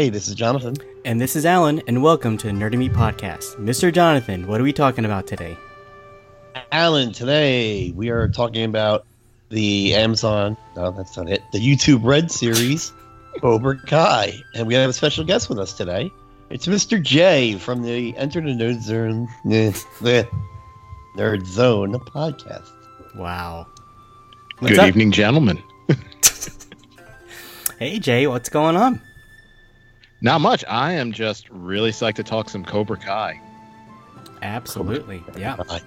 Hey, this is Jonathan. And this is Alan, and welcome to Nerd Me Podcast. Mr. Jonathan, what are we talking about today? Alan, today we are talking about the Amazon, no, that's not it, the YouTube Red series, Cobra Kai. And we have a special guest with us today. It's Mr. J from the Enter the Nerd Zone, the Nerd Zone podcast. Wow. What's Good up? evening, gentlemen. hey, Jay, what's going on? Not much. I am just really psyched to talk some Cobra Kai. Absolutely. Cobra yeah. Kai.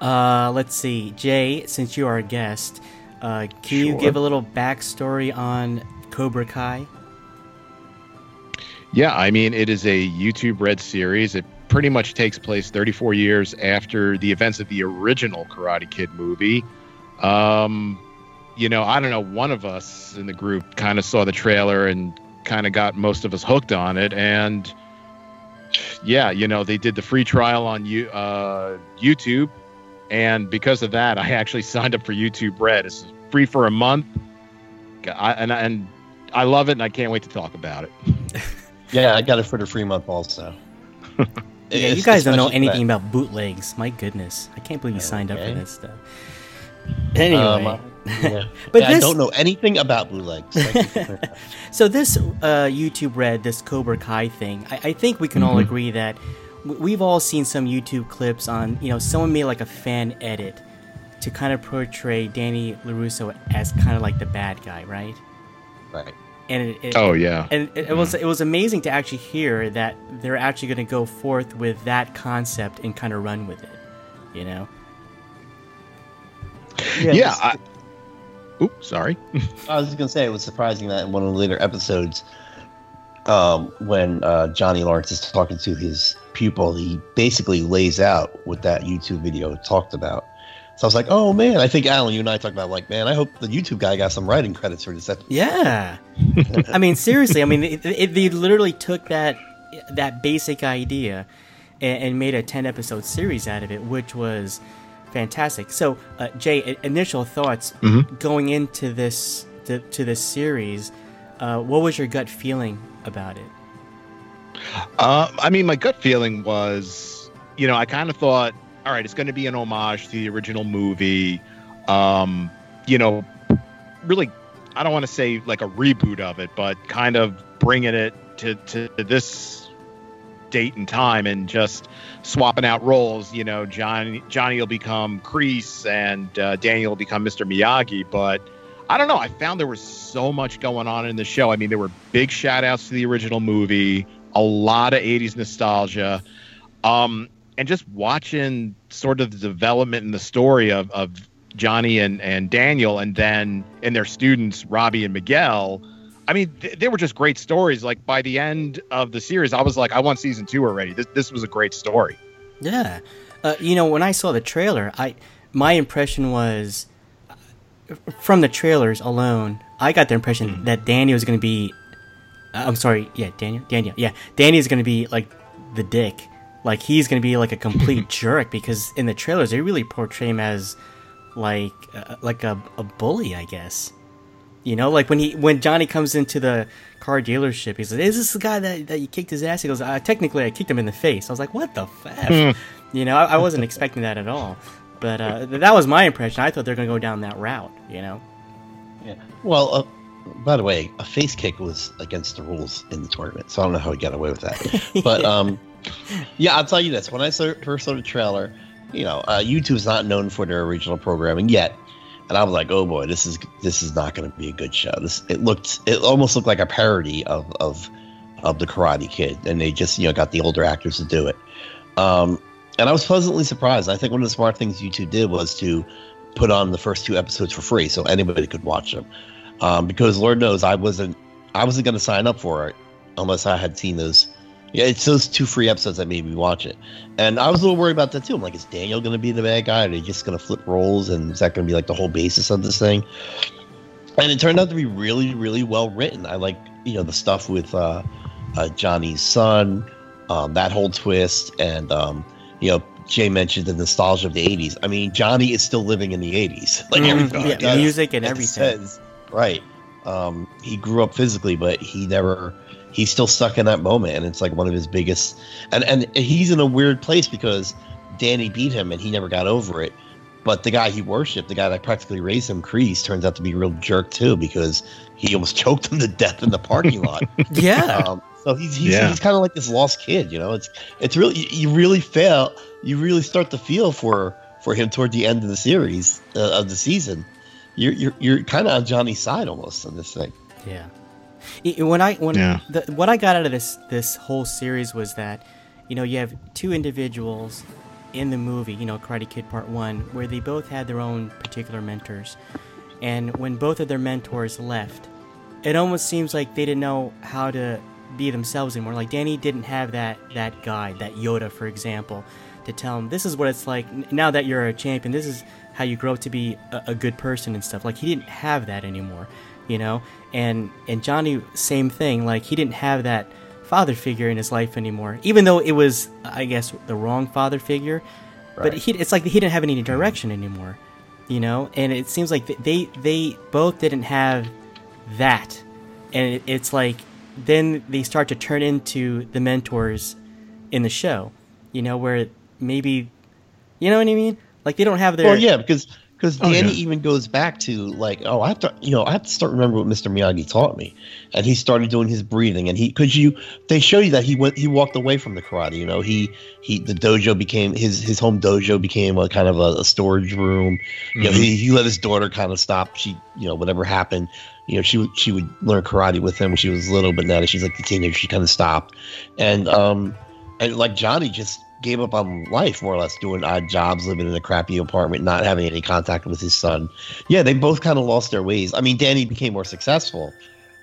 Uh, let's see, Jay. Since you are a guest, uh, can sure. you give a little backstory on Cobra Kai? Yeah, I mean, it is a YouTube Red series. It pretty much takes place 34 years after the events of the original Karate Kid movie. Um, you know, I don't know. One of us in the group kind of saw the trailer and kind of got most of us hooked on it. And yeah, you know, they did the free trial on you, uh, YouTube. And because of that, I actually signed up for YouTube Red. It's free for a month. I, and, and I love it, and I can't wait to talk about it. yeah, I got it for the free month also. yeah, you guys don't know anything about bootlegs. My goodness, I can't believe you signed okay. up for this stuff. Anyway, um, yeah. but yeah, this... I don't know anything about bootlegs. so this uh, YouTube Red, this Cobra Kai thing, I, I think we can mm-hmm. all agree that we've all seen some YouTube clips on, you know, someone made like a fan edit to kind of portray Danny LaRusso as kind of like the bad guy, right? Right. And it, it, oh yeah, and it, it was it was amazing to actually hear that they're actually going to go forth with that concept and kind of run with it, you know. Yeah. yeah I, oops, sorry. I was gonna say it was surprising that in one of the later episodes, um, when uh, Johnny Lawrence is talking to his pupil, he basically lays out what that YouTube video talked about. So I was like, oh man, I think Alan, you and I talked about like, man, I hope the YouTube guy got some writing credits for this episode. Yeah, I mean, seriously, I mean, it, it, they literally took that that basic idea and, and made a ten episode series out of it, which was fantastic. So, uh, Jay, initial thoughts mm-hmm. going into this to, to this series. Uh, what was your gut feeling about it? Uh, I mean, my gut feeling was, you know, I kind of thought, all right, it's going to be an homage to the original movie. Um, you know, really, I don't want to say like a reboot of it, but kind of bringing it to, to this date and time and just swapping out roles. You know, Johnny Johnny will become Kreese and uh, Daniel will become Mr. Miyagi. But I don't know. I found there was so much going on in the show. I mean, there were big shout outs to the original movie a lot of 80s nostalgia. Um, and just watching sort of the development and the story of, of Johnny and, and Daniel, and then and their students, Robbie and Miguel. I mean, th- they were just great stories. Like by the end of the series, I was like, I want season two already. This, this was a great story. Yeah. Uh, you know, when I saw the trailer, I my impression was from the trailers alone, I got the impression mm. that Danny was going to be I'm sorry, yeah, Daniel, Daniel, yeah, Danny is gonna be like the dick, like he's gonna be like a complete jerk because in the trailers they really portray him as like uh, like a, a bully, I guess. You know, like when he when Johnny comes into the car dealership, he's like, "Is this the guy that, that you kicked his ass?" He goes, uh, "Technically, I kicked him in the face." I was like, "What the f?" you know, I, I, wasn't expecting that at all, but uh, that was my impression. I thought they're gonna go down that route. You know. Yeah. Well, uh, by the way, a face kick was against the rules in the tournament, so I don't know how he got away with that. But um, yeah, I'll tell you this: when I first saw the trailer, you know, uh, YouTube's not known for their original programming yet, and I was like, oh boy, this is this is not going to be a good show. This it looked it almost looked like a parody of of of the Karate Kid, and they just you know got the older actors to do it. Um, and I was pleasantly surprised. I think one of the smart things YouTube did was to put on the first two episodes for free, so anybody could watch them um, because Lord knows I wasn't I wasn't going to sign up for it unless I had seen those. Yeah, it's those two free episodes that made me watch it, and I was a little worried about that too. I'm like, is Daniel going to be the bad guy? Are they just going to flip roles, and is that going to be like the whole basis of this thing? And it turned out to be really, really well written. I like you know the stuff with uh, uh, Johnny's son, um, that whole twist, and um, you know Jay mentioned the nostalgia of the '80s. I mean, Johnny is still living in the '80s, like mm, everything. Yeah, music and everything. Says, Right. Um, he grew up physically, but he never he's still stuck in that moment, and it's like one of his biggest. And and he's in a weird place because Danny beat him, and he never got over it. But the guy he worshipped, the guy that practically raised him, Kreese, turns out to be a real jerk too because he almost choked him to death in the parking lot. Yeah. Um, so he's he's, Yeah. he's kind of like this lost kid, you know. It's it's really you, you really feel you really start to feel for for him toward the end of the series uh, of the season. You're you're you're kind of on Johnny's side almost on this thing. Yeah. When I when Yeah. the, what I got out of this this whole series was that, you know, you have two individuals in the movie, you know, Karate Kid Part One, where they both had their own particular mentors, and when both of their mentors left, it almost seems like they didn't know how to be themselves anymore. Like Danny didn't have that that guide, that Yoda, for example, to tell him this is what it's like now that you're a champion. This is how you grow to be a, a good person and stuff. Like he didn't have that anymore, you know. And and Johnny, same thing. Like he didn't have that father figure in his life anymore, even though it was, I guess, the wrong father figure. right. But he, it's like he didn't have any direction anymore, you know. And it seems like they they both didn't have that, and it, it's like then they start to turn into the mentors in the show, you know, where maybe, you know what I mean? Like they don't have their Well, yeah, because because Oh, Danny yeah. even goes back to like, oh, I have to, you know, I have to start remember what Mr. Miyagi taught me, and he started doing his breathing, and he because you they show you that he went he walked away from the karate, you know, he he the dojo became his his home dojo became a kind of a, a storage room, you know, Mhm. he, he let his daughter kind of stop, she you know whatever happened, you know, she would she would learn karate with him when she was little, but now that she's like a teenager, she kind of stopped, and um and like Johnny just gave up on life more or less, doing odd jobs, living in a crappy apartment, not having any contact with his son. Yeah, they both kind of lost their ways. I mean, Danny became more successful,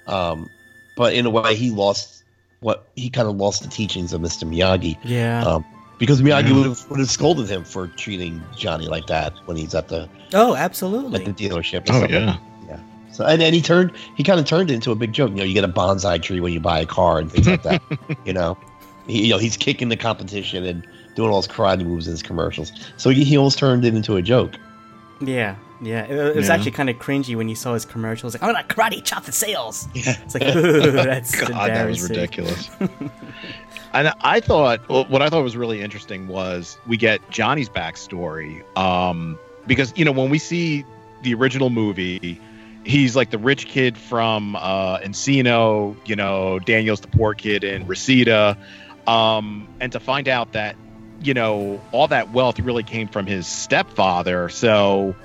um, but in a way, he lost what he kind of lost the teachings of Mr. Miyagi yeah. um, because Miyagi Yeah. would have would have scolded him for treating Johnny like that when he's at the oh, absolutely. at the dealership. or Oh something. yeah. So and, and he turned he kind of turned it into a big joke. You know, you get a bonsai tree when you buy a car and things like that. you know, he, you know he's kicking the competition and doing all his karate moves in his commercials. So he, he almost turned it into a joke. Yeah, yeah. It, it was Yeah. actually kind of cringy when you saw his commercials. Like, I'm gonna karate chop the sales. Yeah. It's like, ooh, that's God, that was ridiculous. and I thought well, what I thought was really interesting was we get Johnny's backstory. Um, because you know when we see the original movie, he's like the rich kid from uh, Encino. You know, Daniel's the poor kid in Reseda. Um, and to find out that you know all that wealth really came from his stepfather. So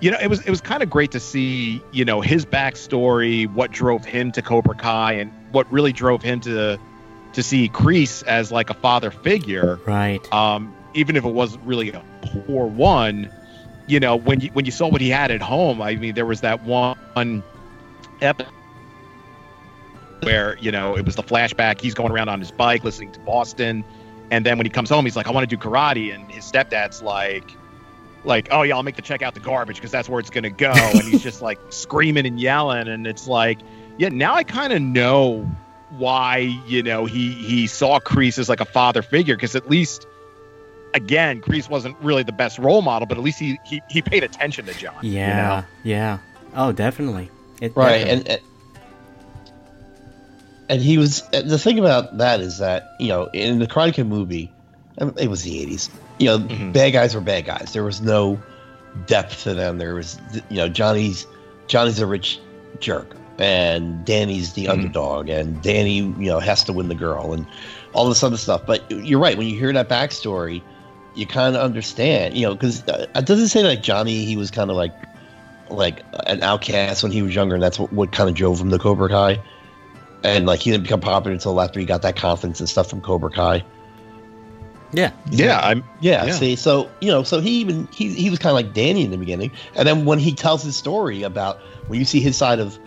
you know, it was it was kind of great to see, you know, his backstory, what drove him to Cobra Kai, and what really drove him to to see Kreese as like a father figure. Right. Um, even if it wasn't really a poor one, you know, when you when you saw what he had at home, I mean, there was that one episode where you know it was the flashback. He's going around on his bike, listening to Boston, and then when he comes home, he's like, "I want to do karate," and his stepdad's like like, oh yeah, I'll make the check out the garbage because that's where it's gonna go. And he's just like screaming and yelling, and it's like, yeah, now I kind of know why you know he he saw Kreese as like a father figure because at least again, Kreese wasn't really the best role model, but at least he he, he paid attention to John. you Yeah. know? Yeah. Oh, definitely. It, right definitely. and, and he was the thing about that is that you know in the karate kid movie um, it was the 80s you know Mhm. bad guys were bad guys there was no depth to them there was you know johnny's johnny's a rich jerk and danny's the Mhm. underdog and danny you know has to win the girl and all this other stuff but you're right when you hear that backstory you kind of understand you know because uh, it doesn't say like johnny he was kind of like like an outcast when he was younger, and that's what, what kind of drove him to Cobra Kai. And like he didn't become popular until after he got that confidence and stuff from Cobra Kai. yeah. Yeah, I'm Yeah, Yeah. see, so you know, so he even he he was kind of like Danny in the beginning, and then when he tells his story about when you see his side of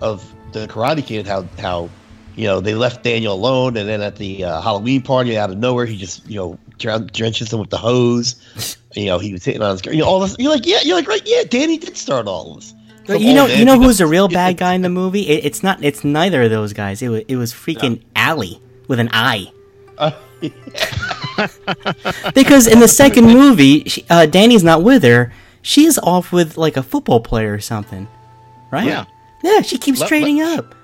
of the Karate Kid, how how you know they left Daniel alone, and then at the uh, Halloween party out of nowhere, he just you know drown, drenches him with the hose. you know, he was hitting on his girl. You know, all this. You're like, yeah, you're like, right, yeah, Danny did start all this. But From you know, you know who's the real bad guy in the movie? It, it's not. It's neither of those guys. It was. It was freaking Allie with an I. Uh, Because in the second movie, she, uh, Danny's not with her. She's off with like a football player or something, right? Yeah. Yeah. She keeps Let- trading up.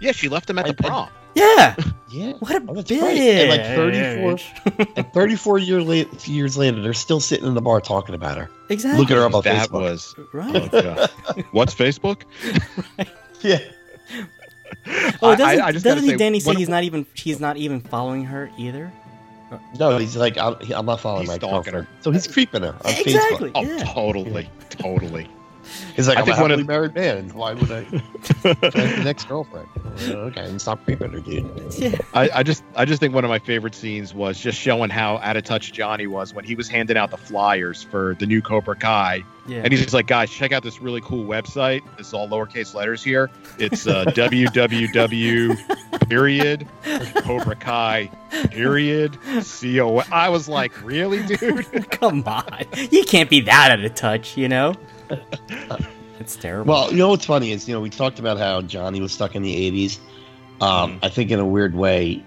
yeah. She left him at the I- I- prom. Yeah. Yeah. What a Oh, that's bitch. right. And like 34 and 34 year late, years later, they're still sitting in the bar talking about her. exactly. Look at her up on that Facebook. was Right. oh, what's Facebook? Yeah. Oh, doesn't, I just doesn't say, Danny say one- he's not even he's not even following her either? No, he's like, I'm, he- I'm not following He's my stalking girlfriend. So he's creeping her on Exactly. Facebook. Oh, Yeah. totally, totally. He's like, I I'm think a one of- happily married man. Why would I find the next girlfriend? Okay, and stop creeping her, dude. Yeah. I, I just, I just think one of my favorite scenes was just showing how out of touch Johnny was when he was handing out the flyers for the new Cobra Kai, Yeah. and he's just like, guys, check out this really cool website. It's all lowercase letters here. It's uh, www period Cobra Kai period C O. I was like, really, dude? Come on. You can't be that out of touch, you know? It's terrible. Well, you know what's funny is, you know, we talked about how Johnny was stuck in the 80s. Um, Mhm. I think in a weird way,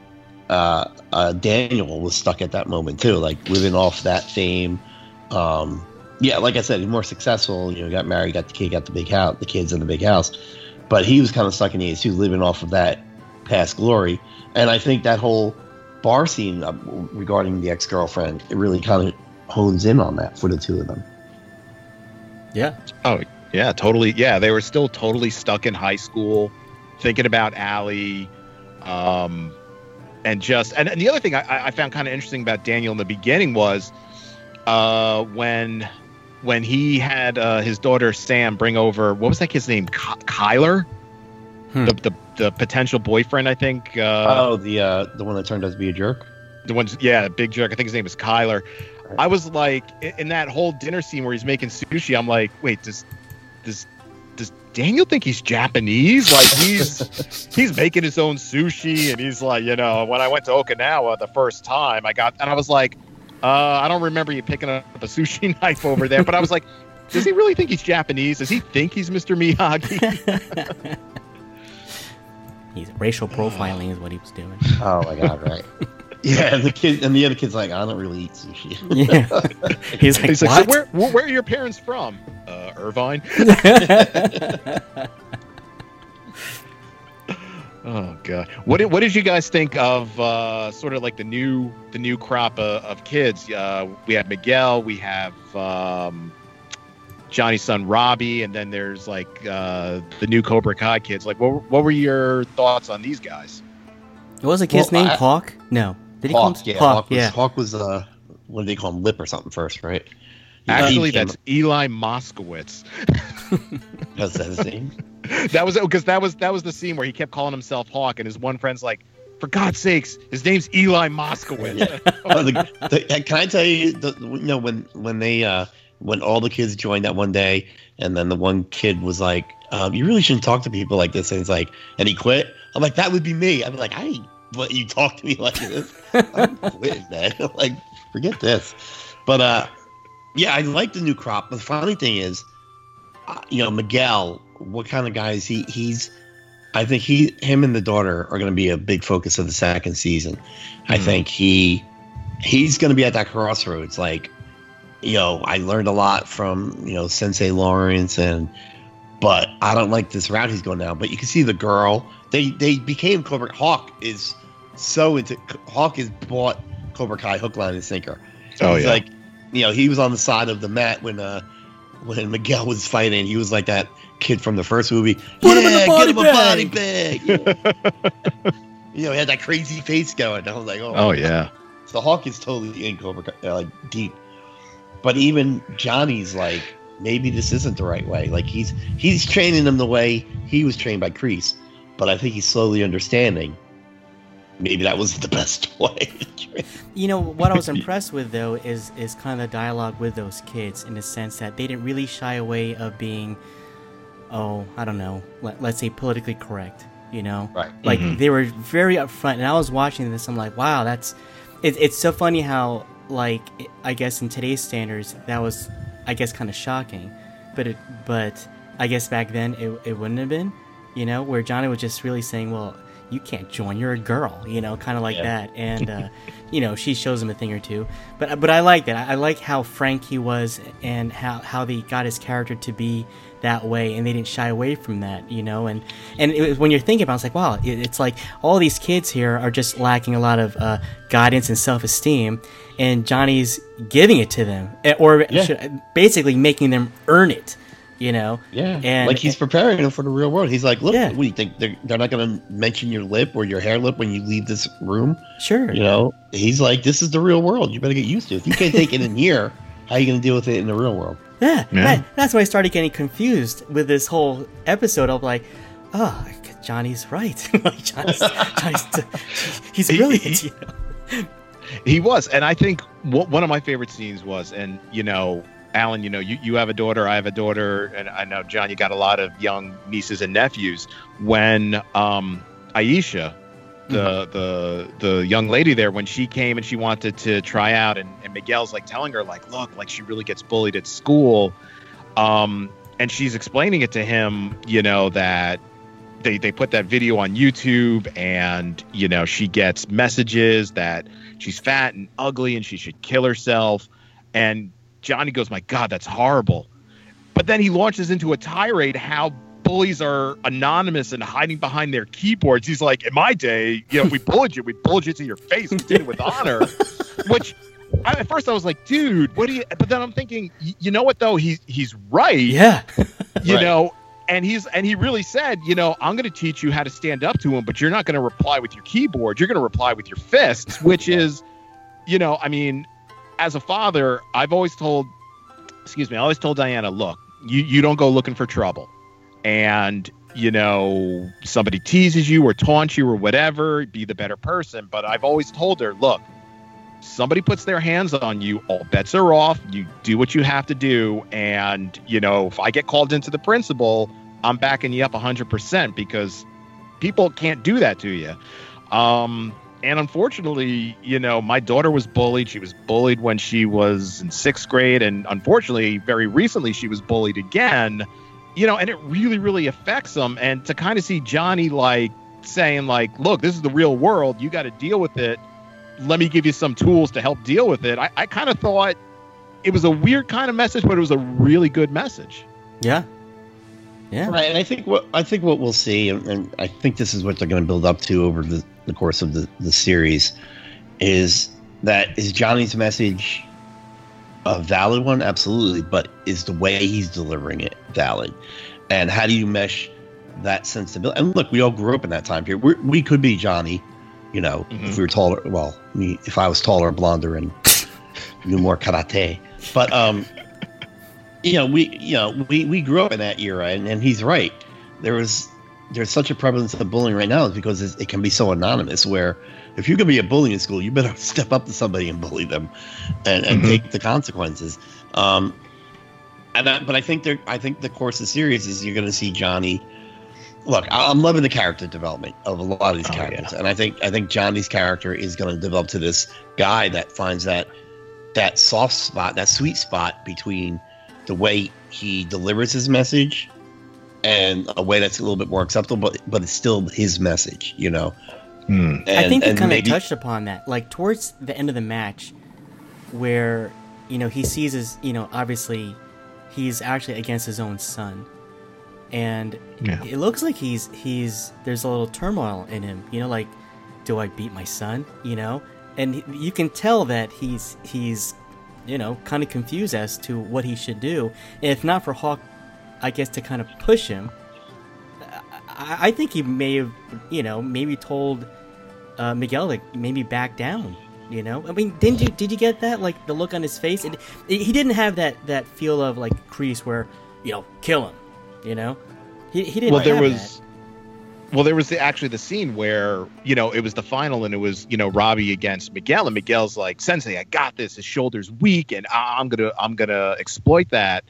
uh, uh, Daniel was stuck at that moment too, like living off that fame. Um, yeah, like I said, he's more successful. You know, got married, got the kid, got the big house, the kids in the big house. But he was kind of stuck in the 80s too, living off of that past glory. And I think that whole bar scene uh, regarding the ex girlfriend, it really kind of hones in on that for the two of them. Yeah. Oh, yeah, totally. Yeah, they were still totally stuck in high school, thinking about Allie, um, and just and, and the other thing I, I found kind of interesting about Daniel in the beginning was uh, when when he had uh, his daughter Sam bring over what was that kid's name, Ky- Kyler, Hmm. the, the the potential boyfriend, I think. Uh, oh, the uh, the one that turned out to be a jerk. the one's yeah, big jerk. I think his name is Kyler. I was like in that whole dinner scene where he's making sushi. I'm like, wait, does does does Daniel think he's Japanese? Like he's he's making his own sushi, and he's like, you know, when I went to Okinawa the first time, I got and I was like, uh, I don't remember you picking up a sushi knife over there, but I was like. Does he really think he's Japanese? Does he think he's Mr. Miyagi? He's racial profiling is what he was doing. Oh my god, right. Yeah, and the kid and the other kid's like, I don't really eat sushi. Yeah. He's like, He's like, so where, where where are your parents from? Uh, Irvine. Oh god. What did what did you guys think of uh, sort of like the new the new crop of, of kids? Uh, we have Miguel, we have um, Johnny's son Robbie, and then there's like uh, the new Cobra Kai kids. Like, what were- what were your thoughts on these guys? what was the kid's Well, name? I- Hawk? No. Did he Hawk, call him yeah, Hawk? Hawk was, yeah. Hawk was uh, what did they call him? Lip or something first, right? He- Actually, he came- that's Eli Moskowitz. that's that his name. that was because that was that was the scene where he kept calling himself Hawk, and his one friend's like, "For God's sakes, his name's Eli Moskowitz." Yeah. Oh, the, the, can I tell you? The, you know when when they uh, when all the kids joined that one day, and then the one kid was like, um, "You really shouldn't talk to people like this," and he's like, and he quit. I'm like, that would be me. I'm like, I let you talk to me like this. I'm quitting, man. like, forget this. But uh, yeah, I like the new crop. The funny thing is, uh, you know, Miguel. What kind of guy is he? He's I think he, him, and the daughter are going to be a big focus of the second season. I Mhm. think he, he's going to be at that crossroads. Like, you know, I learned a lot from you know Sensei Lawrence, and but I don't like this route he's going down. But you can see the girl. They they became Cobra. Hawk is so into Hawk is bought Cobra Kai hook, line, and sinker. Oh, He's yeah. like, you know, he was on the side of the mat when uh when Miguel was fighting. He was like that kid from the first movie. Put him in the "Yeah, body get him a body bag. You know, he had that crazy face going. I was like, oh, Oh yeah. So Hawk is totally in Cobra Kai, uh, like deep. But even Johnny's like, maybe this isn't the right way. Like he's he's training him the way he was trained by Kreese. But I think he's slowly understanding. Maybe that wasn't the best way. You know what I was impressed with though is is kind of the dialogue with those kids in the sense that they didn't really shy away of being, oh I don't know, let, let's say politically correct. You know, Right. like Mhm. they were very upfront. And I was watching this, I'm like, wow, that's it, it's so funny how like I guess in today's standards that was I guess kind of shocking, but it but I guess back then it, it wouldn't have been. You know, where Johnny was just really saying, well, you can't join. You're a girl, you know, kind of like Yeah. that. And uh, you know, she shows him a thing or two. But but I like that. I, like how frank he was, and how how they got his character to be that way, and they didn't shy away from that, you know. And and it was, when you're thinking about, it, it's like, wow, it, it's like all these kids here are just lacking a lot of uh, guidance and self esteem, and Johnny's giving it to them, eh, or Yeah. should, basically making them earn it, you know. Yeah, And- like he's preparing them for the real world. He's like, look, Yeah. what do you think? They're, they're not going to mention your lip or your hair lip when you leave this room. Sure. You know, he's like, this is the real world. You better get used to it. If you can't take it in here, how are you going to deal with it in the real world? Yeah, Yeah. that- that's why I started getting confused with this whole episode of like, oh, Johnny's right. like Johnny's, Johnny's he's He- brilliant. he- you know? He was, and I think wh- one of my favorite scenes was, and you know, Alan, you know, you, you have a daughter, I have a daughter, and I know John, you got a lot of young nieces and nephews. When um, Aisha, the the the young lady there, when she came and she wanted to try out, and, and Miguel's like telling her, like, look, like she really gets bullied at school, um, and she's explaining it to him, you know, that they they put that video on YouTube, and you know, she gets messages that she's fat and ugly and she should kill herself. And Johnny goes, My God, that's horrible. But then he launches into a tirade how bullies are anonymous and hiding behind their keyboards. He's like, In my day, you know, we bullied you, we bullied you to your face, we did it with honor. Which I, at first I was like, dude, what do you but then I'm thinking, you know what though? He's he's right Yeah. you Right. know and he's and he really said you know i'm going to teach you how to stand up to him but you're not going to reply with your keyboard you're going to reply with your fists which is you know i mean as a father i've always told excuse me i always told diana look you you don't go looking for trouble and you know somebody teases you or taunts you or whatever be the better person but i've always told her look somebody puts their hands on you, all bets are off. You do what you have to do. And, you know, if I get called into the principal, I'm backing you up 100% because people can't do that to you. Um, and unfortunately, you know, my daughter was bullied. She was bullied when she was in sixth grade. And unfortunately, very recently, she was bullied again, you know, and it really, really affects them. And to kind of see Johnny like saying, like, look, this is the real world. You got to deal with it let me give you some tools to help deal with it. I, I kind of thought it was a weird kind of message, but it was a really good message. Yeah. Yeah. Right, and I think what I think what we'll see, and, and I think this is what they're going to build up to over the, the course of the, the series, is that is Johnny's message a valid one? Absolutely, but is the way he's delivering it valid? And how do you mesh that sensibility? And look, we all grew up in that time period. we we could be Johnny, you know, Mhm. if we were taller. Well, me, if I was taller, blonder, and knew more karate, but um you know, we you know we we grew up in that era, and, and he's right. There was there's such a prevalence of bullying right now is because it can be so anonymous. Where if you're gonna be a bully in school, you better step up to somebody and bully them, and, and Mhm. take the consequences. Um, and I, but I think there, I think the course of the series is you're gonna see Johnny. Look, I'm loving the character development of a lot of these Oh, characters, and I think I think Johnny's character is going to develop to this guy that finds that that soft spot, that sweet spot between the way he delivers his message and a way that's a little bit more acceptable, but but it's still his message, you know. Hmm. And, I think they and kind of maybe- touched upon that, like towards the end of the match, where you know he sees his, you know, obviously he's actually against his own son, and Yeah. it looks like he's he's there's a little turmoil in him, you know, like do I beat my son, you know, and you can tell that he's he's you know kind of confused as to what he should do. And if not for Hawk, I guess to kind of push him. I, I think he may have, you know, maybe told uh, Miguel to maybe back down. You know, I mean, didn't you? Did you get that? Like the look on his face. It, it- he didn't have that that feel of like Kreese, where you know, kill him. You know, he he didn't. well, there was. Well, there was the, actually the scene where you know it was the final, and it was you know Robbie against Miguel, and Miguel's like, "Sensei, I got this. His shoulder's weak, and I- I'm gonna I'm gonna exploit that."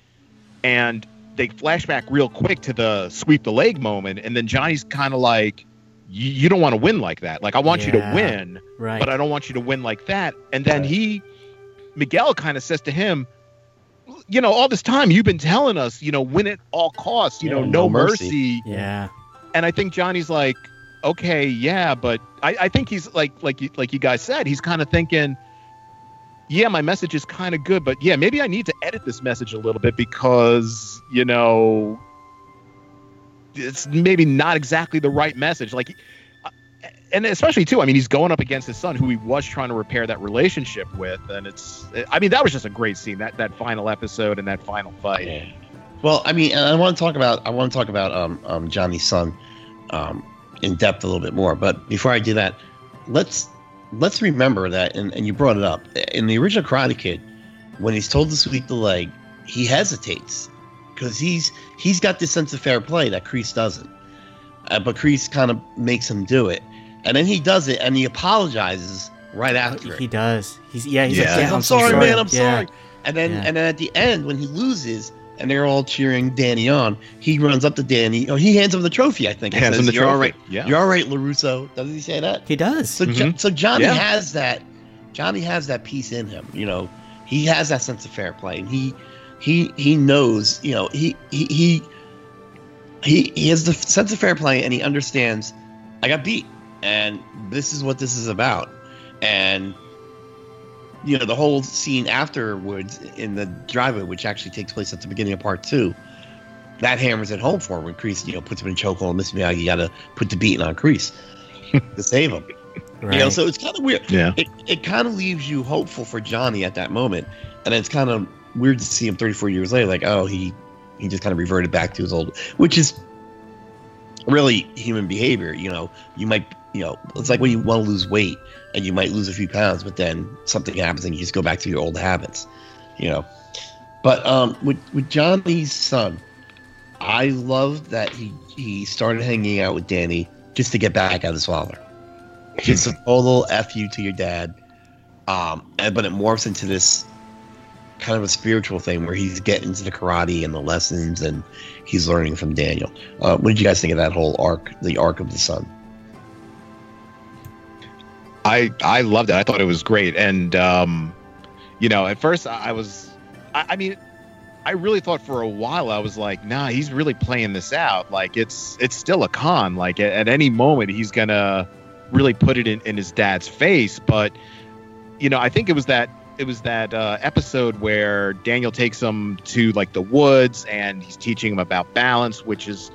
And they flash back real quick to the sweep the leg moment, and then Johnny's kind of like, "You don't want to win like that. Like I want you to win, right. but I don't want you to win like that." And then Right. he, Miguel, kind of says to him. You know, all this time you've been telling us, you know, win at all costs, you Yeah, know, no no mercy." mercy yeah, and I think Johnny's like, okay, yeah, but I, I think he's like like you, like you guys said, he's kind of thinking, yeah, my message is kind of good, but yeah, maybe I need to edit this message a little bit because you know it's maybe not exactly the right message. Like, uh, and especially too, I mean, he's going up against his son, who he was trying to repair that relationship with, and it's, I mean, that was just a great scene that that final episode and that final fight. Well, I mean, and I want to talk about I want to talk about um, um, Johnny's son um, in depth a little bit more. But before I do that, let's let's remember that, and, and you brought it up in the original Karate Kid, when he's told to sweep the leg, he hesitates because he's he's got this sense of fair play that Kreese doesn't. Uh, but Kreese kind of makes him do it, and then he does it, and he apologizes right after He it. does. He's yeah. He's yeah. Like, yeah I'm, sorry, man. I'm Yeah. sorry. And then Yeah. and then at the end, when he loses, and they're all cheering Danny on, he runs up to Danny. Oh, he hands him the trophy. I think. and Hands says, him the "You're trophy. all right. Yeah. You're all right, Larusso. Doesn't he say that? He does. So, Jo- Mhm. so Johnny Yeah. has that. Johnny has that piece in him. You know, he has that sense of fair play, and he he he knows. You know, he he he he, he has the sense of fair play, and he understands. I got beat, and this is what this is about, and you know the whole scene afterwards in the driveway, which actually takes place at the beginning of part two. That hammers it home for him when Kreese, you know, puts him in chokehold. And Mr. Miyagi got to put the beating on Kreese to save him. right. You know, so it's kind of weird. Yeah. It, it kind of leaves you hopeful for Johnny at that moment, and it's kind of weird to see him 34 years later, like, oh, he he just kind of reverted back to his old, which is really human behavior. You know, you might, you know, it's like when you want to lose weight and you might lose a few pounds, but then something happens and you just go back to your old habits. You know, but um, with with Johnny's son, I love that he he started hanging out with Danny just to get back at his father. Just a total f you to your dad. Um, and, but it morphs into this kind of a spiritual thing where he's getting into the karate and the lessons and he's learning from Daniel. Uh, what did you guys think of that whole arc, the arc of the son? I I loved it. I thought it was great, and um, you know, at first I was, I, I mean, I really thought for a while I was like, nah, he's really playing this out. Like it's it's still a con. Like at, at any moment he's gonna really put it in, in his dad's face. But you know, I think it was that it was that uh, episode where Daniel takes him to like the woods and he's teaching him about balance, which is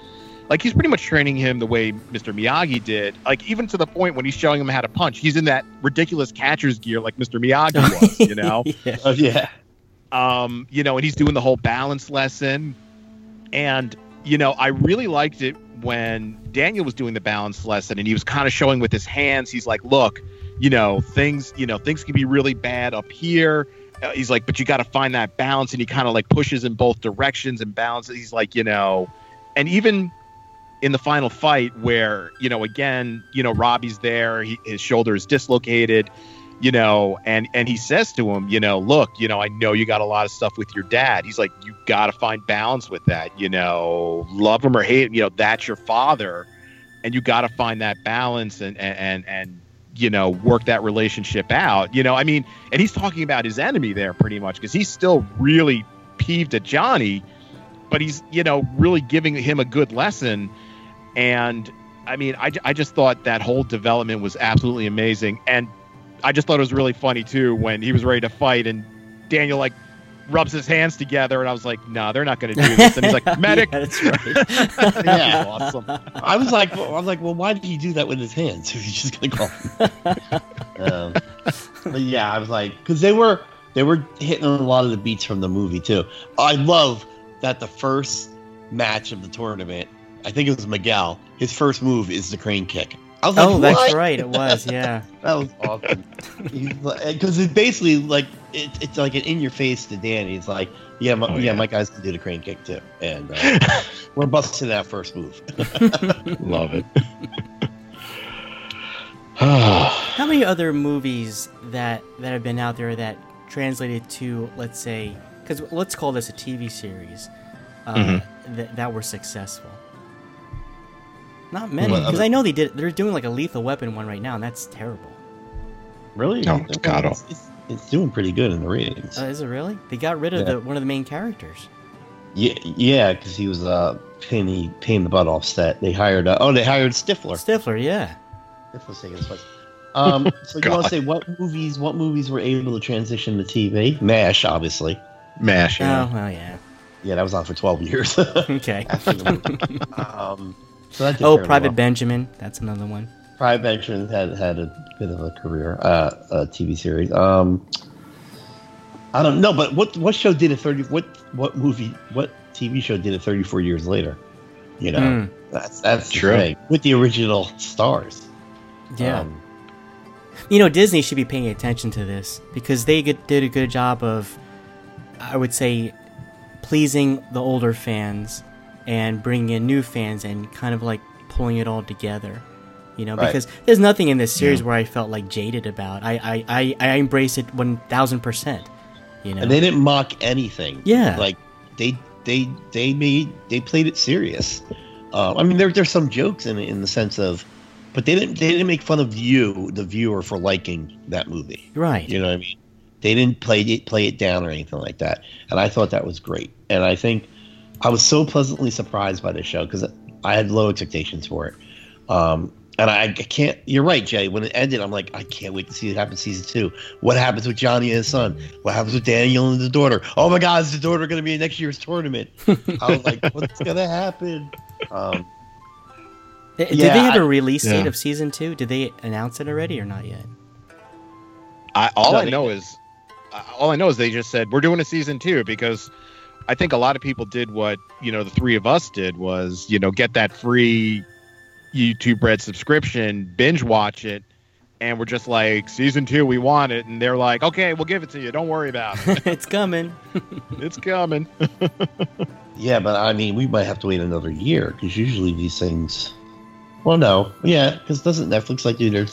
like he's pretty much training him the way Mr. Miyagi did. Like even to the point when he's showing him how to punch, he's in that ridiculous catcher's gear like Mr. Miyagi was, you know. yeah. Oh yeah, um, you know, and he's doing the whole balance lesson. And, you know, I really liked it when Daniel was doing the balance lesson and he was kind of showing with his hands. He's like, look, you know, things, you know, things can be really bad up here. Uh, he's like, but you got to find that balance. And he kind of like pushes in both directions and balances. He's like, you know, and even in the final fight where, you know, again, you know, Robbie's there, he, his shoulder is dislocated you know and and he says to him you know look you know i know you got a lot of stuff with your dad he's like you got to find balance with that you know love him or hate him you know that's your father and you got to find that balance and and and, and you know work that relationship out you know i mean and he's talking about his enemy there pretty much because he's still really peeved at johnny but he's you know really giving him a good lesson. And i mean i, I just thought that whole development was absolutely amazing. And I just thought it was really funny too when he was ready to fight and Daniel like rubs his hands together and I was like, no, nah, they're not going to do this. And he's like, medic. Yeah, that's right. Yeah. awesome. I was like, well, I was like, well, why did he do that with his hands? He's just gonna call. Um, but yeah, I was like, because they were they were hitting a lot of the beats from the movie too. I love that the first match of the tournament, I think it was Miguel. His first move is the crane kick. I was like, oh, that's "What?" right. It was. Yeah. That was awesome. Because it basically like it, it's like an in your face to Danny. It's like, yeah, my, Oh, yeah, yeah. my guys can do the crane kick too, and uh, we're busting that first move. Love it. How many other movies that that have been out there that translated to, let's say, because let's call this a TV series, uh, Mhm. that that were successful? Not many, because I know they did. They're doing like a Lethal Weapon one right now, and that's terrible. Really? No, it's got it's, it's, it's doing pretty good in the ratings. Uh, is it really? They got rid of Yeah. the one of the main characters. Yeah, yeah, because he was uh paying paying the butt off set. They hired uh, oh they hired Stifler. Stifler, yeah. Stifler's taking his place. Um, so you want to say what movies? What movies were able to transition to TV? Mash, obviously. Mash. Yeah. Oh well, yeah. Yeah, that was on for twelve years. Okay. After the movie. um, so that did oh, Private well. Benjamin. That's another one. Private Benjamin had had a bit of a career, uh, a TV series. Um, I don't know, but what what show did it thirty? What what movie? What TV show did it thirty four years later? You know, Mm. that's that's True. thing. with the original stars. Yeah. Um, You know, Disney should be paying attention to this because they get, did a good job of, I would say, pleasing the older fans and bringing in new fans and kind of like pulling it all together. You know, Right. because there's nothing in this series Yeah. where I felt like jaded about. I I, I, I embrace it one thousand percent. You know, and they didn't mock anything. Yeah. like they they they made they played it serious. Uh, I mean, there there's some jokes in in the sense of, but they didn't they didn't make fun of you, the viewer, for liking that movie. right? You know what I mean? They didn't play it play it down or anything like that, and I thought that was great. And I think I was so pleasantly surprised by the show because I had low expectations for it. Um, and I, I can't. You're right, Jay. When it ended, I'm like, I can't wait to see it happen. Season two. What happens with Johnny and his son? What happens with Daniel and the daughter? Oh my God, is the daughter going to be in next year's tournament? I was like, what's going to happen? Um, Did Yeah, they have a I- release date yeah. of season two? Did they announce it already or not yet? I, all No, I they- know is, all I know is they just said we're doing a season two because I think a lot of people did what you know the three of us did was you know get that free YouTube Red subscription, binge watch it, and we're just like season two, we want it, and they're like, okay, we'll give it to you, don't worry about it, it's coming. it's coming. yeah, but I mean, we might have to wait another year because usually these things. Well, no, yeah, because doesn't Netflix like do their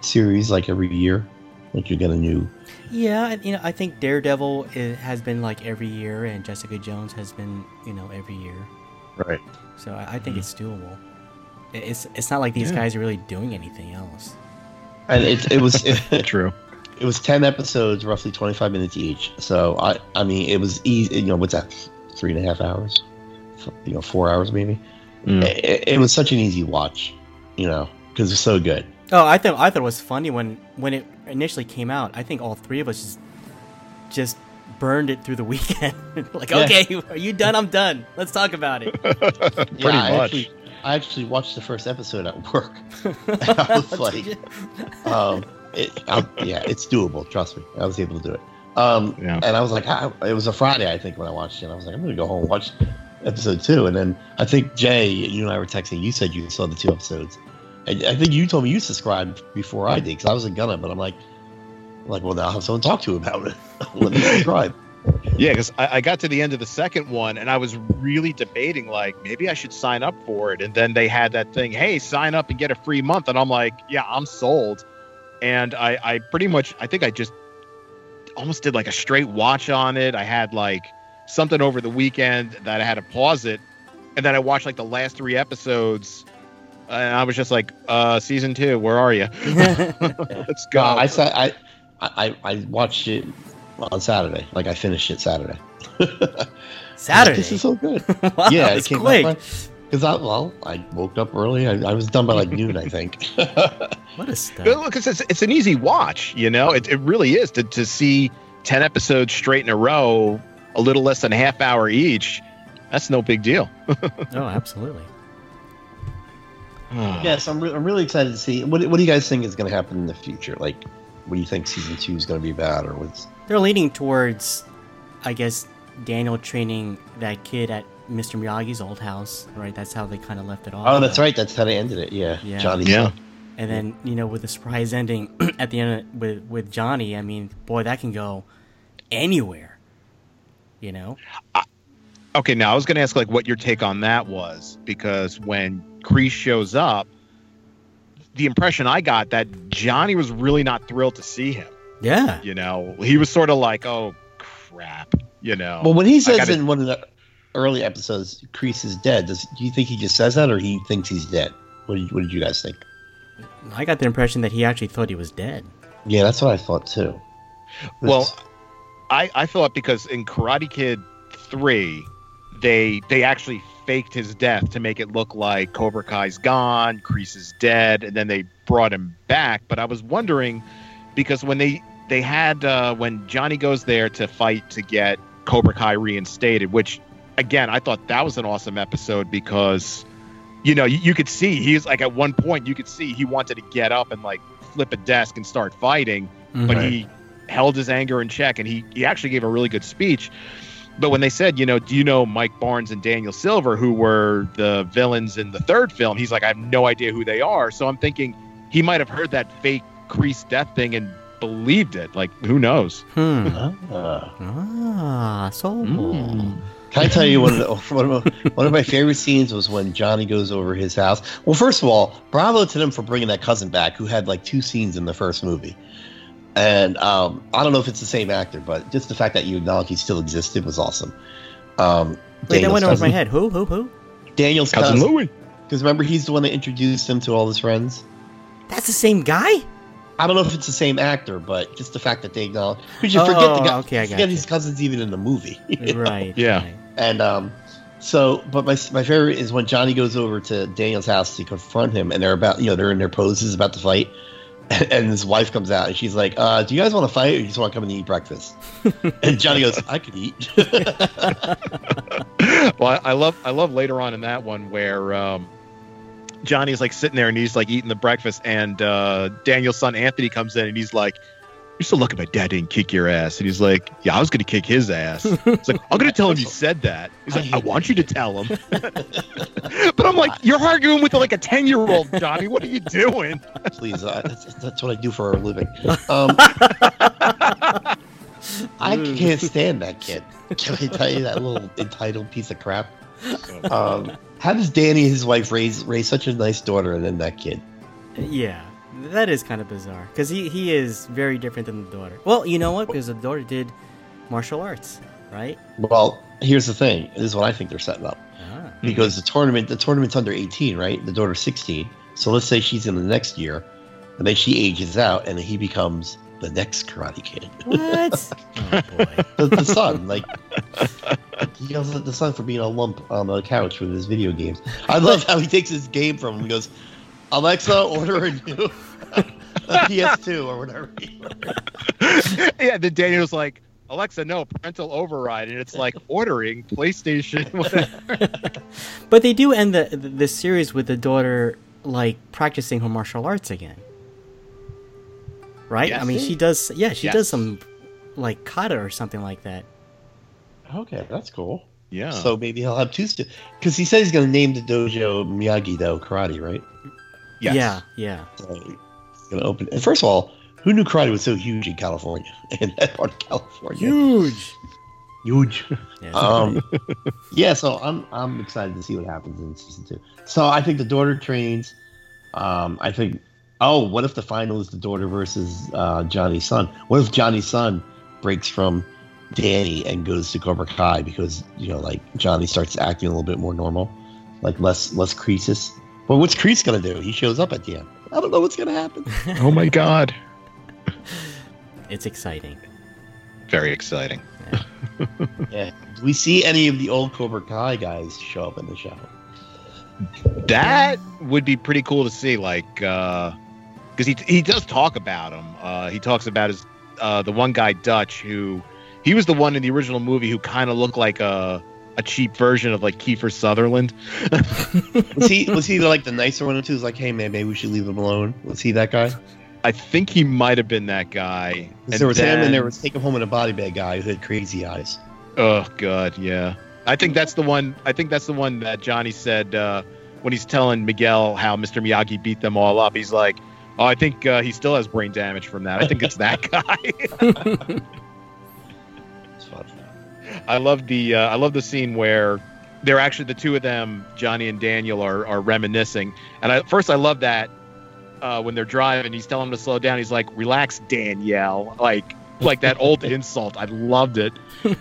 series like every year? Like you get a new. Yeah, and, you know, I think Daredevil i has been like every year, and Jessica Jones has been, you know, every year. Right. So I, I think it's doable. It's it's not like these Yeah. guys are really doing anything else. And it, it was it, True. It was ten episodes, roughly twenty five minutes each. So I I mean it was easy. You know what's that? Three and a half hours. You know, four hours maybe. Mm. It, it was such an easy watch. You know, because it's so good. Oh, I thought I thought it was funny when when it initially came out. I think all three of us just just burned it through the weekend. like, Yeah. okay, are you done? I'm done. Let's talk about it. Pretty I much. Actually, I actually watched the first episode at work. I was like, um, it, I, yeah, it's doable. Trust me, I was able to do it. Um, Yeah. and I was like, I, it was a Friday, I think, when I watched it. I was like, I'm gonna go home and watch episode two. And then I think Jay, you and I were texting. You said you saw the two episodes, and I think you told me you subscribed before I did because I wasn't gonna. But I'm like, I'm like, well, now I have someone to talk to about it. Let me subscribe. Yeah, because I, I got to the end of the second one and I was really debating, like, maybe I should sign up for it. And then they had that thing, hey, sign up and get a free month. And I'm like, yeah, I'm sold. And I, I pretty much, I think I just almost did like a straight watch on it. I had like something over the weekend that I had to pause it. And then I watched like the last three episodes. And I was just like, uh, season two, where are you? Let's go. I said I, I I watched it on Saturday. Like I finished it Saturday. Saturday. This is so good. wow, yeah, that it came quick. because I well I woke up early. I, I was done by like noon, I think. What a stuff. But look, it's, it's, it's an easy watch, you know. It, it really is to, to see ten episodes straight in a row, a little less than a half hour each. That's no big deal. Oh, absolutely. Hmm. yes, I'm, re- I'm really excited to see what what do you guys think is going to happen in the future? Like, what do you think season two is going to be about, or what's? They're leaning towards, I guess, Daniel training that kid at Mr. Miyagi's old house, right? That's how they kind of left it off. Oh, that's right. That's how they ended it. Yeah, Yeah. Johnny. Yeah. And then you know, with the surprise ending at the end of, with with Johnny, I mean, boy, that can go anywhere. You know? Okay, now I was going to ask like what your take on that was because when Kreese shows up, the impression I got that Johnny was really not thrilled to see him. Yeah. You know, he was sort of like, "Oh crap," you know. Well, when he says gotta- in one of the early episodes, Kreese is dead. Does do you think he just says that, or he thinks he's dead? What did, what did you guys think? I got the impression that he actually thought he was dead. Yeah, that's what I thought too. Well, I I feel it because in Karate Kid three, they they actually faked his death to make it look like Cobra Kai's gone, Kreese is dead, and then they brought him back. But I was wondering because when they they had uh, when Johnny goes there to fight to get Cobra Kai reinstated, which again I thought that was an awesome episode because you know you, you could see he's like at one point you could see he wanted to get up and like flip a desk and start fighting, but Mhm. he held his anger in check and he he actually gave a really good speech. But when they said, you know, do you know Mike Barnes and Daniel Silver, who were the villains in the third film? He's like, I have no idea who they are. So I'm thinking he might have heard that fake Kreese death thing and believed it. Like, who knows? Hmm. Ah. Ah, so. Mm. Can I tell you one of, the, one, of my, one of my favorite scenes was when Johnny goes over his house. Well, first of all, bravo to them for bringing that cousin back who had like two scenes in the first movie. And um, I don't know if it's the same actor, but just the fact that you acknowledge he still existed was awesome. Um, Wait, that Daniel's went over my cousin- head. Who? Who? Who? Daniel's Cousin cousin. Louie. Because remember, he's the one that introduced him to all his friends. That's the same guy? I don't know if it's the same actor, but just the fact that they acknowledge. Because you forget the Oh, guy. okay, I forget got his cousins even in the movie. right. Yeah. right. And um, so, but my my favorite is when Johnny goes over to Daniel's house to confront him, and they're about, you know, they're in their poses about to fight, and, his wife comes out, and she's like, uh, "Do you guys want to fight, or you just want to come and eat breakfast?" and Johnny goes, "I could eat." well, I, I love I love later on in that one where um, Johnny's like sitting there and he's like eating the breakfast, and uh, Daniel's son Anthony comes in and he's like, "You're so lucky my dad didn't kick your ass." And he's like, "Yeah, I was gonna kick his ass." It's like I'm gonna tell him you said that. He's like, "I, hate want you to tell him." but I'm like, "You're arguing with like a ten year old, Johnny. What are you doing?" Please, uh, that's, that's what I do for a living. Um, I can't stand that kid. Can I tell you that little entitled piece of crap? Um, how does Danny and his wife raise raise such a nice daughter and then that kid? Yeah. That is kind of bizarre. Because he, he is very different than the daughter. Well, you know what? Because the daughter did martial arts, right? Well, here's the thing. This is what I think they're setting up Ah. because the tournament the tournament's under 18, right? The daughter's 16. So let's say she's in the next year, and then she ages out, and he becomes the next Karate Kid. What? oh, boy. the, the son, like he yells at the son for being a lump on the couch with his video games. I love how he takes his game from him. He goes, "Alexa, order a new a PS2 or whatever." yeah, then Daniel's like, "Alexa, no parental override," and it's like ordering PlayStation. Whatever. But they do end the, the the series with the daughter like practicing her martial arts again, right? I mean, she does. Yeah, she Yes. does some like kata or something like that. Okay, that's cool. Yeah. So maybe he'll have two students because he said he's going to name the dojo Miyagi Do Karate, right? Yes. Yeah, yeah. So to open. And first of all, who knew karate was so huge in California? In that part of California, Huge. huge. Yeah, um, yeah, so I'm I'm excited to see what happens in season two. So I think the daughter trains. Um, I think. Oh, what if the final is the daughter versus uh, Johnny's son? What if Johnny's son breaks from Danny and goes to Cobra Kai because you know, like Johnny starts acting a little bit more normal, like less less creases. Well, what's Kreese gonna do? He shows up at the end. I don't know what's gonna happen. Oh my God. it's exciting. Very exciting. yeah. Do we see any of the old Cobra Kai guys show up in the show? That would be pretty cool to see. Like, because he he does talk about him. Uh, he talks about his uh, the one guy Dutch who he was the one in the original movie who kind of looked like a a cheap version of like Kiefer Sutherland. Was he was he like the nicer one too? Was like, hey man, maybe we should leave him alone. Was he that guy? I think he might have been that guy. 'Cause there was him and there was take him home in a body bag guy who had crazy eyes. Oh god, yeah. I think that's the one. I think that's the one that Johnny said uh, when he's telling Miguel how Mr. Miyagi beat them all up. He's like, "Oh, I think uh, he still has brain damage from that. I think it's that guy." I love the uh, I love the scene where they're actually the two of them, Johnny and Daniel, are are reminiscing. And I first I love that uh, when they're driving, he's telling them to slow down. He's like, "Relax, Danielle," like like that old insult. I loved it.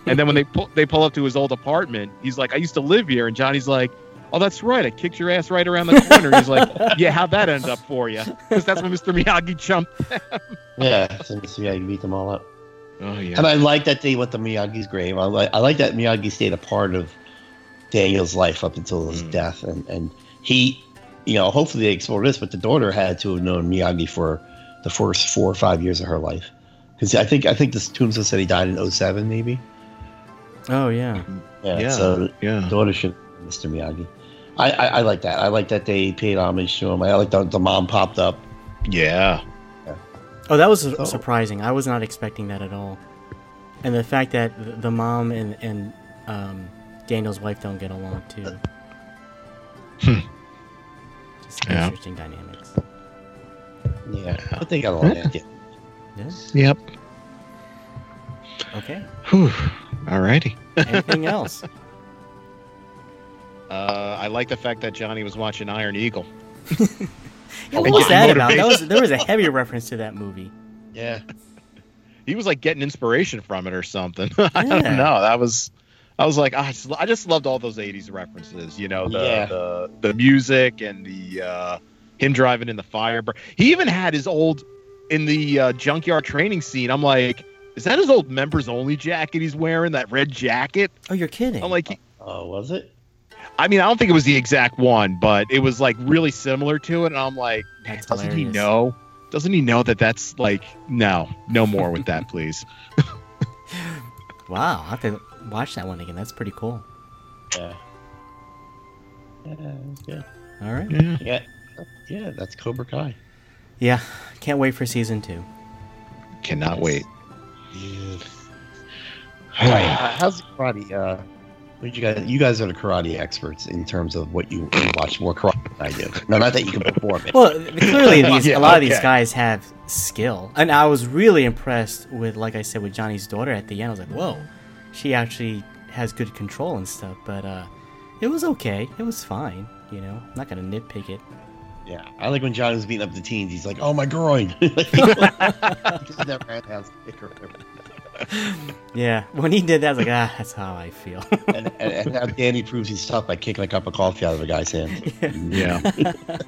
And then when they pull they pull up to his old apartment, he's like, "I used to live here," and Johnny's like. Oh, that's right. I kicked your ass right around the corner. He's like, "Yeah, how'd that end up for you?" Because that's when Mr. Miyagi jumped. Yeah, so Mr. Miyagi beat them all up. Oh yeah. And I like that they went to Miyagi's grave. I like I like that Miyagi stayed a part of Daniel's life up until his Mm. death, and and he, you know, hopefully they explore this, but the daughter had to have known Miyagi for the first four or five years of her life, because I think I think this tombstone said he died in 07 maybe. Oh yeah. Yeah, Yeah, so the yeah. daughter should, Mr. Miyagi. I, I, I like that. I like that they paid homage to him. I like that the mom popped up. Yeah. Oh, that was su- So- surprising. I was not expecting that at all. And the fact that the mom and and um, Daniel's wife don't get along too. Hmm. Just Yeah. interesting dynamics. Yeah, but they got along. Yeah. Yeah. Yep. Okay. Whew. Alrighty. Anything else? Uh, I like the fact that Johnny was watching Iron Eagle. Yeah, what was getting that about? That was there was a heavy reference to that movie. yeah. He was like getting inspiration from it or something. I don't know. That was. I was like, I just, I just loved all those '80s references. You know, the Yeah. the, the music and the uh, him driving in the Firebird. He even had his old in the uh, junkyard training scene. I'm like, is that his old members only jacket he's wearing? That red jacket? Oh, you're kidding? I'm like, Oh, was it? I mean, I don't think it was the exact one, but it was like really similar to it. And I'm like, That's doesn't he know? Doesn't he know that that's like, no, no more with that, please. Wow, I have to watch that one again. That's pretty cool. Yeah. Yeah, yeah, All right. Yeah. yeah, yeah. That's Cobra Kai. Yeah, can't wait for season two. Cannot wait. Yeah. All right, uh, how's the karate? Uh, what did you guys? You guys are the karate experts in terms of what you, you watch more karate than I do. No, not that you can perform it. Well, clearly these Yeah, a lot of these guys have skill, and I was really impressed with, like I said, with Johnny's daughter at the end. I was like, whoa, she actually has good control and stuff. But uh, it was okay. It was fine. You know, I'm not gonna nitpick it. Yeah, I like when John was beating up the teens. He's like, "Oh my groin!" Never had to have a kicker. Yeah, when he did that, I was like, ah, that's how I feel. And, and, and Danny proves he's tough by kicking a cup of coffee out of a guy's hand. Yeah.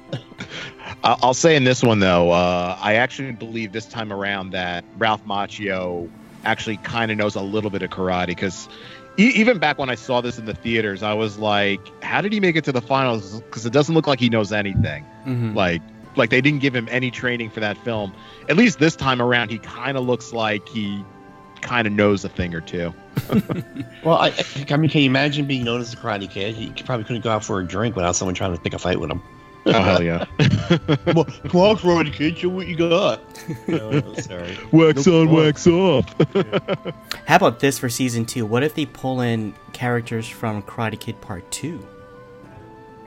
I- I'll say in this one though, uh, I actually believe this time around that Ralph Macchio actually kind of knows a little bit of karate because e- even back when I saw this in the theaters, I was like, how did he make it to the finals? Because it doesn't look like he knows anything. Mhm. Like, like they didn't give him any training for that film. At least this time around, he kind of looks like he kind of knows a thing or two. Well, I, I mean, can you imagine being known as a karate kid? He probably couldn't go out for a drink without someone trying to pick a fight with him. Oh hell yeah! Come on, come on, karate kid, show what you got. No, oh, no, sorry. wax No, on, well- wax off. How about this for season two? What if they pull in characters from Karate Kid Part Two?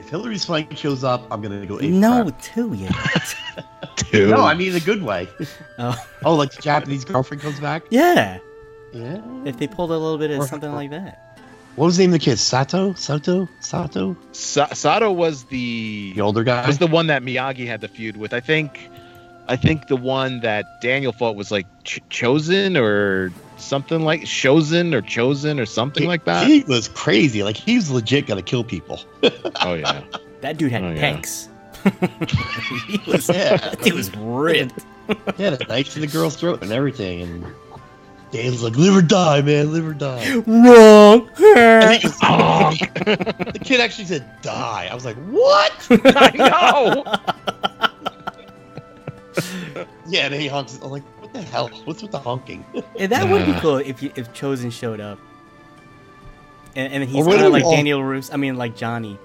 If Hilary Swank shows up, I'm gonna go. ape No, crap. two yet. Two. no, I mean in a good way. oh, Oh, like the Japanese girlfriend comes back. yeah. Yeah. If they pulled a little bit of Or- something like that. What was the name of the kid? Sato? Sato? Sato? Sa- Sato was the The older guy. was the one that Miyagi had the feud with. I think, I think the one that Daniel fought was like Ch- Chozen or something like Chozen or Chozen or something He- like that. He was crazy. Like he was legit gonna kill people. oh yeah, That dude had Oh, yeah. he was, Yeah. that dude was ripped. He had a knife to the girl's throat and everything. And Dave's like, "Live or die, man. Live or die." Wrong. And he was- the kid actually said, "Die." I was like, "What?" I know. yeah. And then he honks. I'm like, "What the hell? What's with the honking?" Yeah, that would be Uh. cool if you, if Chozen showed up. And, and he's kind of like all- Daniel Roos. I mean, like Johnny.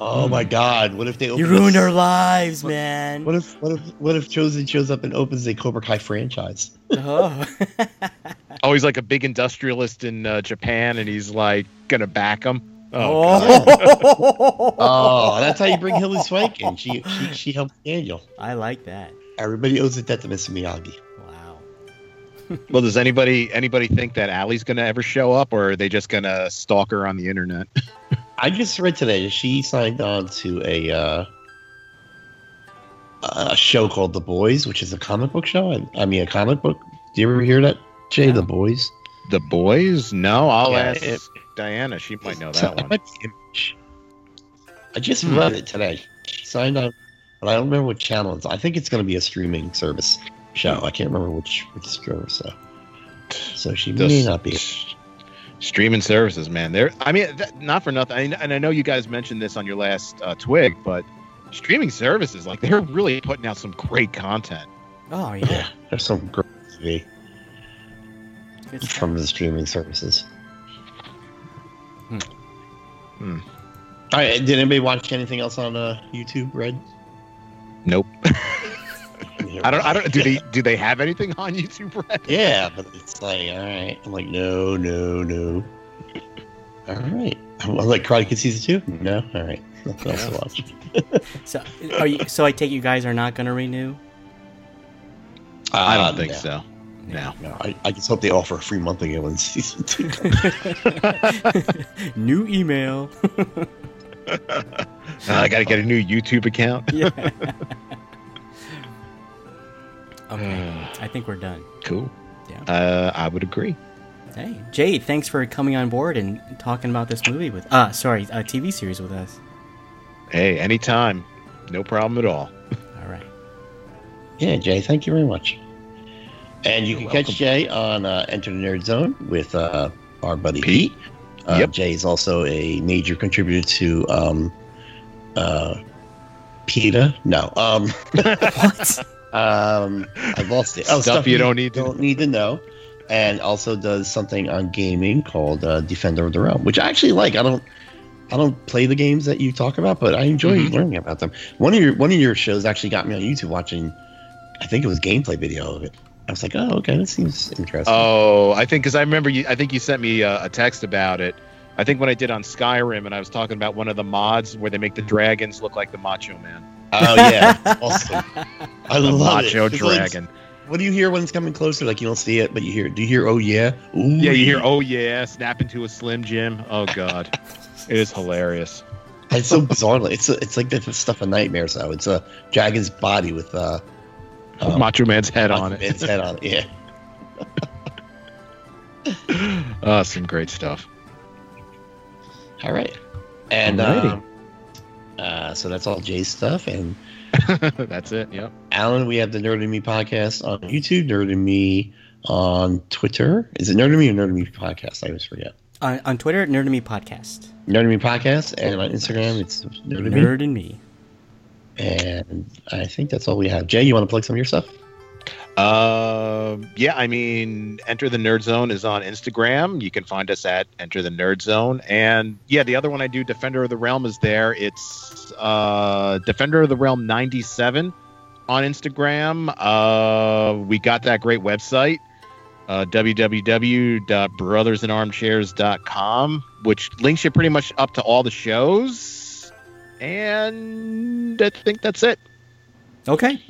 oh my God! What if they? You ruined a- our lives, man. What if? What if? What if Chozen shows up and opens a Cobra Kai franchise? Oh. Oh, he's like a big industrialist in uh, Japan, and he's like gonna back him. Oh, Oh. Oh, that's how you bring Hilary Swank in. She she she helped Daniel. I like that. Everybody owes a debt to Mr. Miyagi. Wow. well, does anybody anybody think that Ali's gonna ever show up, or are they just gonna stalk her on the internet? I just read today that she signed on to a uh, a show called The Boys, which is a comic book show. I, I mean, a comic book. Do you ever hear that, Jay? No. The Boys. The boys? No, I'll Yeah, ask it- Diana. She might know that it one. might be Image. I just read it today. She signed on, but I don't remember what channel it's. I think it's going to be a streaming service show. I can't remember which which service. So, so she may Does- not be. streaming services, man. They're, I mean, that, not for nothing. I, and I know you guys mentioned this on your last uh, twig, but streaming services, like, they're really putting out some great content. Oh yeah. yeah There's some great TV from the streaming services. Hmm. Hmm. All right. Did anybody watch anything else on uh, YouTube, Red? Nope. I don't. I don't. Do they? Do they have anything on YouTube? Brad? Yeah, but it's like, all right. I'm like, no, no, no. All right. I'm like, Karate Kid season two? No. All right. Nothing else to watch. So, are you? So I take you guys are not going to renew? I don't um, think no. so. No. No, I, I just hope they offer a free month again when season two. New email. Uh, I got to get a new YouTube account. yeah. okay. I think we're done. Cool. Yeah. Uh, I would agree. Hey, Jade, thanks for coming on board and talking about this movie with ah, sorry, a TV series with us. Hey, anytime. No problem at all. All right. yeah, Jay, thank you very much. And you You're can catch. Jay on uh, Enter the Nerd Zone with uh, our buddy Pete. Pete. Uh, Yep. Jay is also a major contributor to um, uh, PETA. No. Um, What? um, I lost it. Oh, Stuff you don't need to- don't need to know. And also does something on gaming called uh, Defender of the Realm, which I actually like. I don't, I don't play the games that you talk about, but I enjoy Mhm. learning about them. One of your one of your shows actually got me on YouTube watching. I think it was gameplay video of it. I was like, oh, okay, that seems interesting. Oh, I think because I remember you. I think you sent me a, a text about it. I think when I did on Skyrim, and I was talking about one of the mods where they make the dragons look like the Macho Man, Oh, yeah, awesome. I the love Macho it. It's like- Dragon. what do you hear when it's coming closer? Like you don't see it, but you hear. Do you hear? Oh yeah. Ooh, yeah, you hear "Oh yeah," snap into a Slim Jim. Oh God, it is hilarious. It's so bizarre. It's it's like the stuff of nightmares. Though it's a dragon's body with uh, um, Macho Man's head on it. Its head on it. Yeah. Oh, some great stuff. All right. And um, uh, so that's all Jay's stuff. And That's it. Yep. Alan, we have the Nerd and Me podcast on YouTube, Nerd and Me on Twitter. Is it Nerd and Me or Nerd and Me podcast? I always forget. on, on Twitter, Nerd and Me Podcast. Nerd and Me podcast, and on Instagram, it's Nerd and Me. Nerd and Me. And I think that's all we have. Jay, you want to plug some of your stuff? Um, yeah, I mean, Enter the Nerd Zone is on Instagram. You can find us at Enter the Nerd Zone. And yeah, the other one I do, Defender of the Realm, is there. It's uh, Defender of the Realm 97 on Instagram. Uh, we got that great website, uh, www.brothersinarmchairs.com, which links you pretty much up to all the shows. And I think that's it. Okay.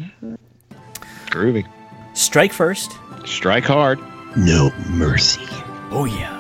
Groovy. Strike first. Strike hard. No mercy. Oh yeah.